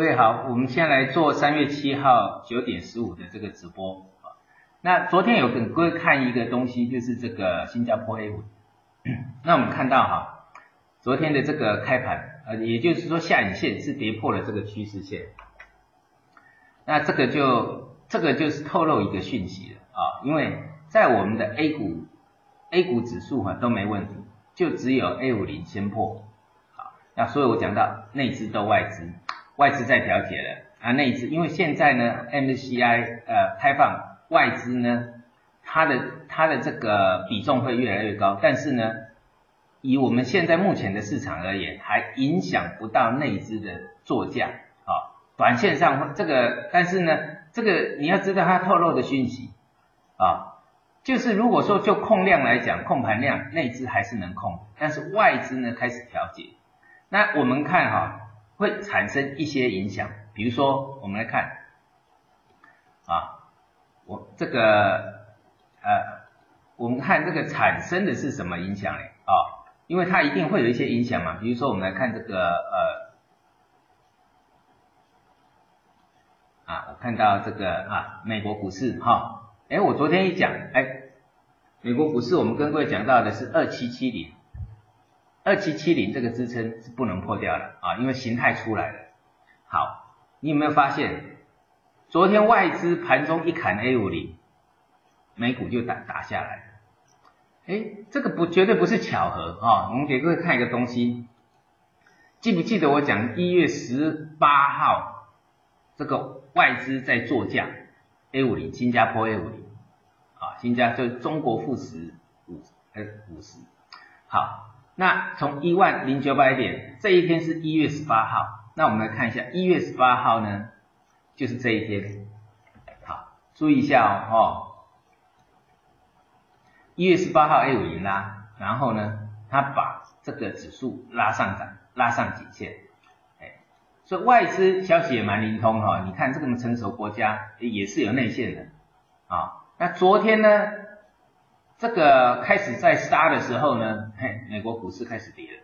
各位好，我们先来做三月七号九点十五的这个直播啊。那昨天有跟各位看一个东西，就是这个新加坡 A 股。那我们看到哈，昨天的这个开盘，呃，也就是说下影线是跌破了这个趋势线。那这个就这个就是透露一个讯息了啊，因为在我们的 A 股 A 股指数哈都没问题，就只有 A 五零先破。好，那所以我讲到内资斗外资。外资在调节了啊，内资因为现在呢，MSCI 呃开放外资呢，它的它的这个比重会越来越高，但是呢，以我们现在目前的市场而言，还影响不到内资的作价啊，短线上这个，但是呢，这个你要知道它透露的讯息啊，就是如果说就控量来讲，控盘量内资还是能控，但是外资呢开始调节，那我们看哈。会产生一些影响，比如说我们来看啊，我这个呃，我们看这个产生的是什么影响呢？啊，因为它一定会有一些影响嘛。比如说我们来看这个呃啊，我看到这个啊，美国股市哈，哎，我昨天一讲，哎，美国股市我们跟各位讲到的是二七七零。二七七零这个支撑是不能破掉的啊，因为形态出来了。好，你有没有发现，昨天外资盘中一砍 A 五零，美股就打打下来了。哎，这个不绝对不是巧合啊。我们给各位看一个东西，记不记得我讲一月十八号这个外资在做价 A 五零，新加坡 A 五零啊，新加就中国富时五呃五十，好。那从一万零九百点，这一天是一月十八号。那我们来看一下，一月十八号呢，就是这一天。好，注意一下哦。一月十八号 A 五零拉，然后呢，它把这个指数拉上涨，拉上颈线。哎，所以外资消息也蛮灵通哈。你看这个成熟国家也是有内线的啊。那昨天呢？这个开始在杀的时候呢，嘿，美国股市开始跌了。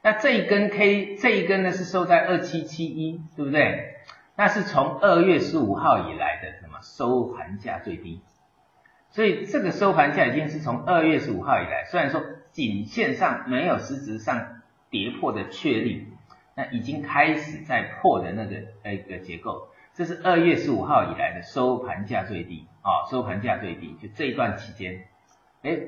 那这一根 K，这一根呢是收在二七七一，对不对？那是从二月十五号以来的什么收盘价最低。所以这个收盘价已经是从二月十五号以来，虽然说颈线上没有实质上跌破的确立，那已经开始在破的那个那个结构。这是二月十五号以来的收盘价最低啊，收盘价最低，就这一段期间，哎，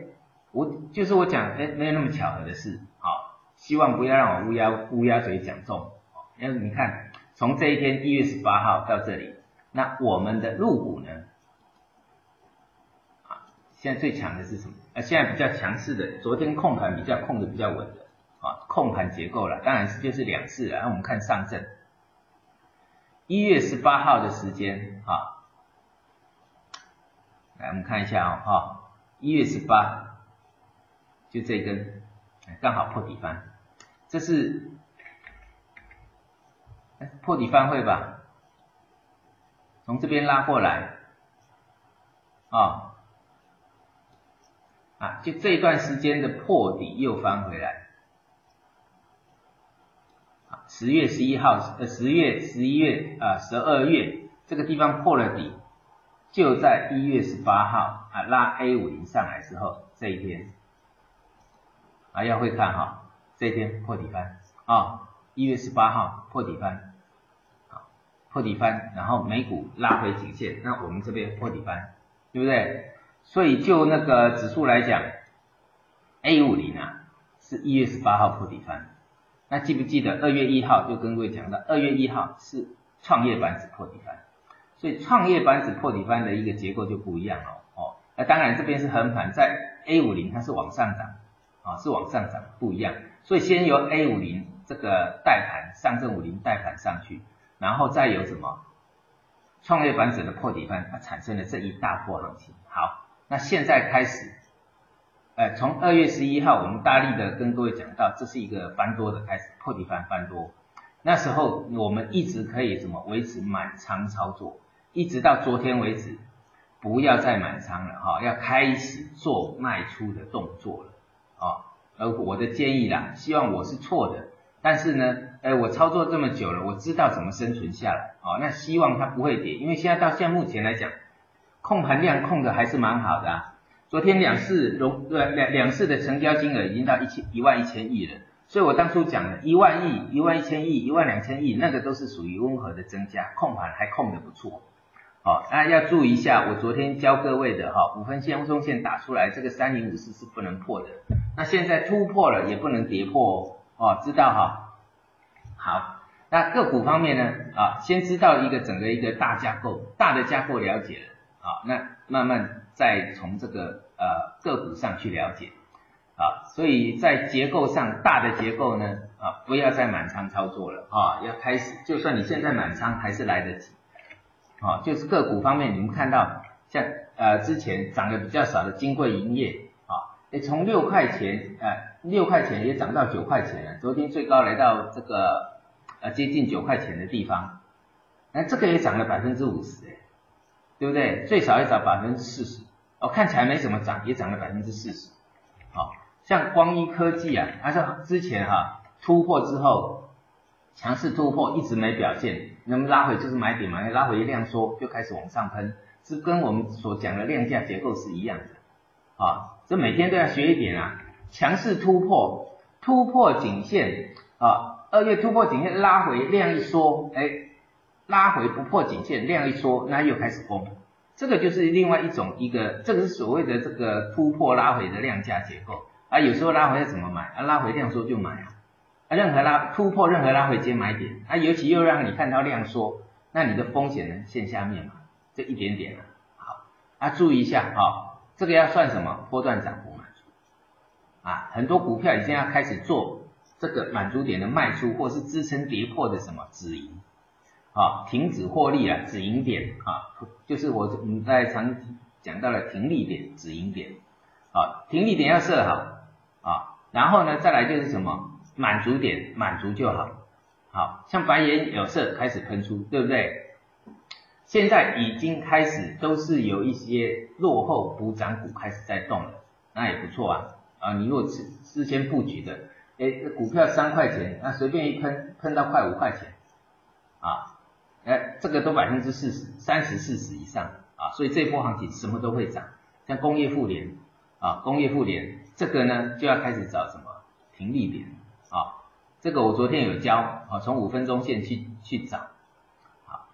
我就是我讲，哎，没有那么巧合的事，好，希望不要让我乌鸦乌鸦嘴讲中，因为你看，从这一天一月十八号到这里，那我们的入股呢，啊，现在最强的是什么？啊，现在比较强势的，昨天控盘比较控的比较稳的，啊，控盘结构了，当然是就是两次了，那我们看上证。一月十八号的时间啊，来我们看一下啊，哈，一月十八，就这根，刚好破底翻，这是破底翻会吧？从这边拉过来，啊，啊，就这一段时间的破底又翻回来。十月十一号，呃，十月、十一月啊，十二月这个地方破了底，就在一月十八号啊拉 A 五零上来之后这一天，啊要会看哈，这一天破底翻啊，一月十八号破底翻，啊破底翻，然后美股拉回颈线，那我们这边破底翻，对不对？所以就那个指数来讲，A 五零啊是一月十八号破底翻。那记不记得二月一号就跟各位讲到，二月一号是创业板指破底翻，所以创业板指破底翻的一个结构就不一样哦哦。那当然这边是横盘，在 A 五零它是往上涨啊，是往上涨不一样。所以先由 A 五零这个带盘，上证五零带盘上去，然后再有什么创业板指的破底翻，它产生了这一大波行情。好，那现在开始。哎，从二月十一号，我们大力的跟各位讲到，这是一个翻多的开始，破底翻翻多。那时候我们一直可以什么维持满仓操作，一直到昨天为止，不要再满仓了哈，要开始做卖出的动作了啊。而我的建议啦，希望我是错的，但是呢，哎，我操作这么久了，我知道怎么生存下来，哦，那希望它不会跌，因为现在到现在目前来讲，控盘量控的还是蛮好的啊。昨天两市融呃两两市的成交金额已经到一千一万一千亿了，所以我当初讲的一万亿、一万一千亿、一万两千亿，那个都是属于温和的增加，控盘还控得不错。好，那要注意一下，我昨天教各位的哈，五分线、中线打出来，这个三零五四是不能破的。那现在突破了，也不能跌破哦，哦，知道哈？好，那个股方面呢？啊，先知道一个整个一个大架构，大的架构了解了，啊，那慢慢再从这个呃个股上去了解，啊，所以在结构上大的结构呢，啊，不要再满仓操作了，啊，要开始，就算你现在满仓还是来得及。啊，就是个股方面，你们看到像呃之前涨的比较少的金贵营业啊，也从六块钱呃六块钱也涨到九块钱了，昨天最高来到这个呃接近九块钱的地方，那这个也涨了百分之五十哎，对不对？最少也涨百分之四十，哦看起来没怎么涨，也涨了百分之四十，好，像光一科技啊，它是之前哈突破之后。强势突破一直没表现，那么拉回就是买点嘛，拉回一量缩就开始往上喷，是跟我们所讲的量价结构是一样的啊，这每天都要学一点啊，强势突破，突破颈线啊，二月突破颈线拉回量一缩，哎，拉回不破颈线量一缩，那又开始攻，这个就是另外一种一个，这个是所谓的这个突破拉回的量价结构啊，有时候拉回要怎么买啊？拉回量缩就买啊。啊，任何拉突破，任何拉回接买点，啊，尤其又让你看到量缩，那你的风险呢？线下面嘛，这一点点啊，好，啊，注意一下啊，这个要算什么？波段涨幅满足，啊，很多股票已经要开始做这个满足点的卖出，或是支撑跌破的什么止盈，啊，停止获利啊，止盈点啊，就是我我们在常讲到了停利点、止盈点，啊，停利点要设好，啊，然后呢，再来就是什么？满足点满足就好，好像白眼有色开始喷出，对不对？现在已经开始都是有一些落后补涨股开始在动了，那也不错啊啊！你如果事事先布局的，哎，股票三块钱，那随便一喷喷到快五块钱啊，这个都百分之四十、三十、四十以上啊，所以这波行情什么都会涨，像工业互联啊，工业互联这个呢就要开始找什么停利点。啊，这个我昨天有教啊，从五分钟线去去找，好，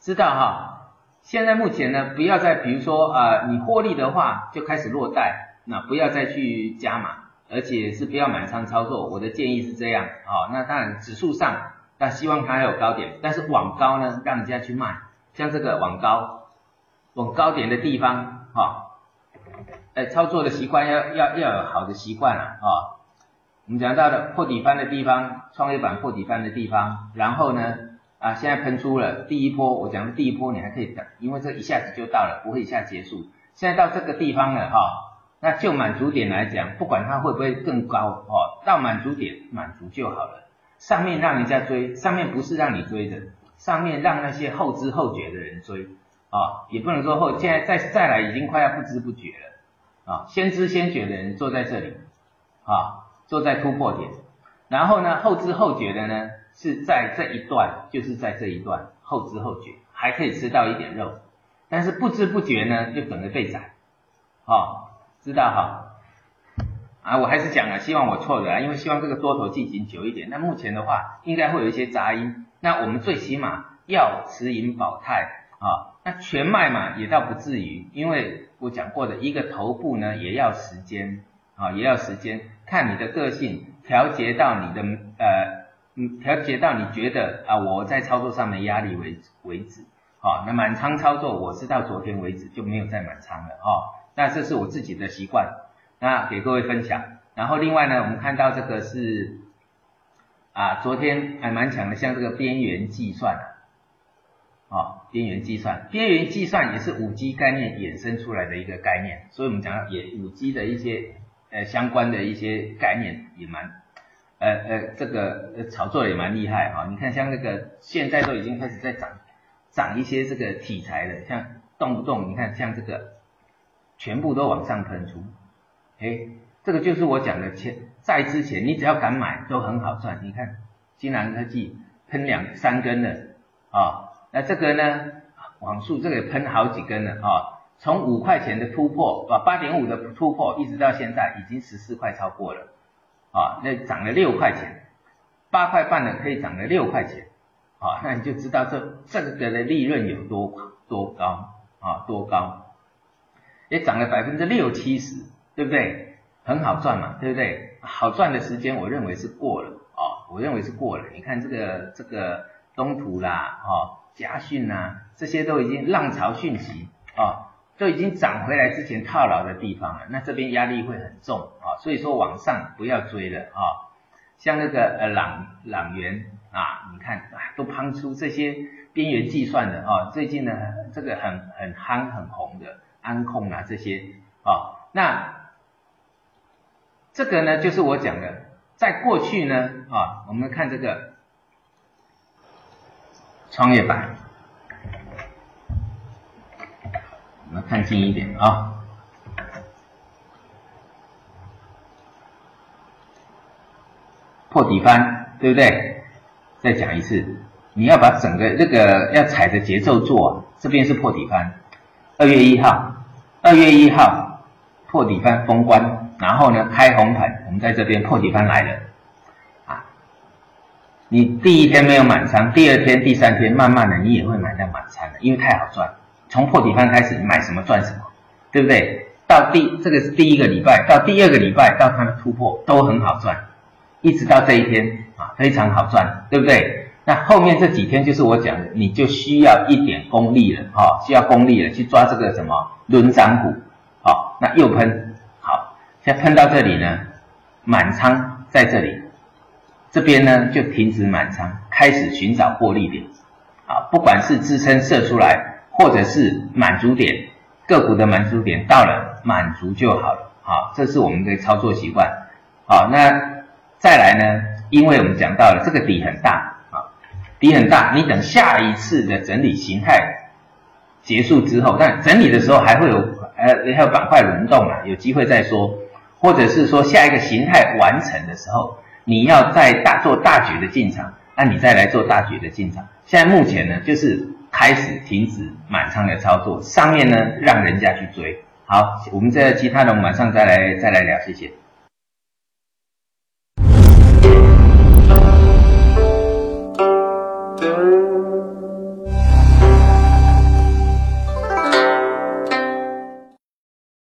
知道哈。现在目前呢，不要再比如说啊，你获利的话就开始落袋，那不要再去加码，而且是不要满仓操作。我的建议是这样啊，那当然指数上，那希望它还有高点，但是往高呢，让人家去卖，像这个往高，往高点的地方哈，哎，操作的习惯要要要有好的习惯了啊。我们讲到的破底翻的地方，创业板破底翻的地方，然后呢，啊，现在喷出了第一波，我讲的第一波你还可以等，因为这一下子就到了，不会一下结束。现在到这个地方了哈，那就满足点来讲，不管它会不会更高哦，到满足点满足就好了。上面让人家追，上面不是让你追的，上面让那些后知后觉的人追啊，也不能说后，现在再再来已经快要不知不觉了啊，先知先觉的人坐在这里啊。坐在突破点，然后呢，后知后觉的呢，是在这一段，就是在这一段后知后觉，还可以吃到一点肉，但是不知不觉呢，就等着被宰，好，知道哈？啊，我还是讲了，希望我错的，因为希望这个多头进行久一点。那目前的话，应该会有一些杂音，那我们最起码要持盈保泰啊，那全卖嘛，也倒不至于，因为我讲过的一个头部呢，也要时间。啊，也要时间，看你的个性调节到你的呃，嗯，调节到你觉得啊，我在操作上面压力为为止。好，那满仓操作，我是到昨天为止就没有再满仓了。哦，那这是我自己的习惯，那给各位分享。然后另外呢，我们看到这个是啊，昨天还蛮强的，像这个边缘计算啊，边缘计算，边缘计算也是五 G 概念衍生出来的一个概念，所以我们讲也五 G 的一些。呃，相关的一些概念也蛮，呃呃，这个炒作也蛮厉害哈。你看，像那个现在都已经开始在涨，涨一些这个题材了，像动不动你看像这个，全部都往上喷出，哎，这个就是我讲的前在之前你只要敢买都很好赚。你看金兰科技喷两三根了啊，那这个呢，网速这个也喷好几根了啊，从五块钱的突破啊，八点五的突破，一直到现在已经十四块超过了啊，那涨了六块钱，八块半的可以涨了六块钱啊，那你就知道这这个的利润有多多高啊，多高，也涨了百分之六七十，对不对？很好赚嘛，对不对？好赚的时间，我认为是过了哦，我认为是过了。你看这个这个东土啦，哦，嘉讯呐，这些都已经浪潮讯息啊，都已经涨回来之前套牢的地方了。那这边压力会很重啊，所以说往上不要追了啊。像那个呃朗朗元啊，你看啊，都抛出这些边缘计算的啊，最近呢这个很很夯很红的安控啊这些啊，那。这个呢，就是我讲的，在过去呢，啊，我们看这个创业板，我们看近一点啊，破底翻，对不对？再讲一次，你要把整个这个要踩着节奏做，这边是破底翻，二月一号，二月一号破底翻封关。然后呢，开红盘，我们在这边破底翻来了，啊，你第一天没有满仓，第二天、第三天，慢慢的你也会买到满仓的，因为太好赚。从破底翻开始，买什么赚什么，对不对？到第这个是第一个礼拜，到第二个礼拜，到它的突破都很好赚，一直到这一天啊，非常好赚，对不对？那后面这几天就是我讲的，你就需要一点功力了，哈，需要功力了，去抓这个什么轮涨股，好，那又喷。现在碰到这里呢，满仓在这里，这边呢就停止满仓，开始寻找获利点，啊，不管是支撑射出来，或者是满足点，个股的满足点到了，满足就好了，好，这是我们的操作习惯，好，那再来呢，因为我们讲到了这个底很大，啊，底很大，你等下一次的整理形态结束之后，但整理的时候还会有，呃，还有板块轮动啊，有机会再说。或者是说下一个形态完成的时候，你要再大做大举的进场，那你再来做大举的进场。现在目前呢，就是开始停止满仓的操作，上面呢让人家去追。好，我们这其他的马上再来再来聊，谢谢。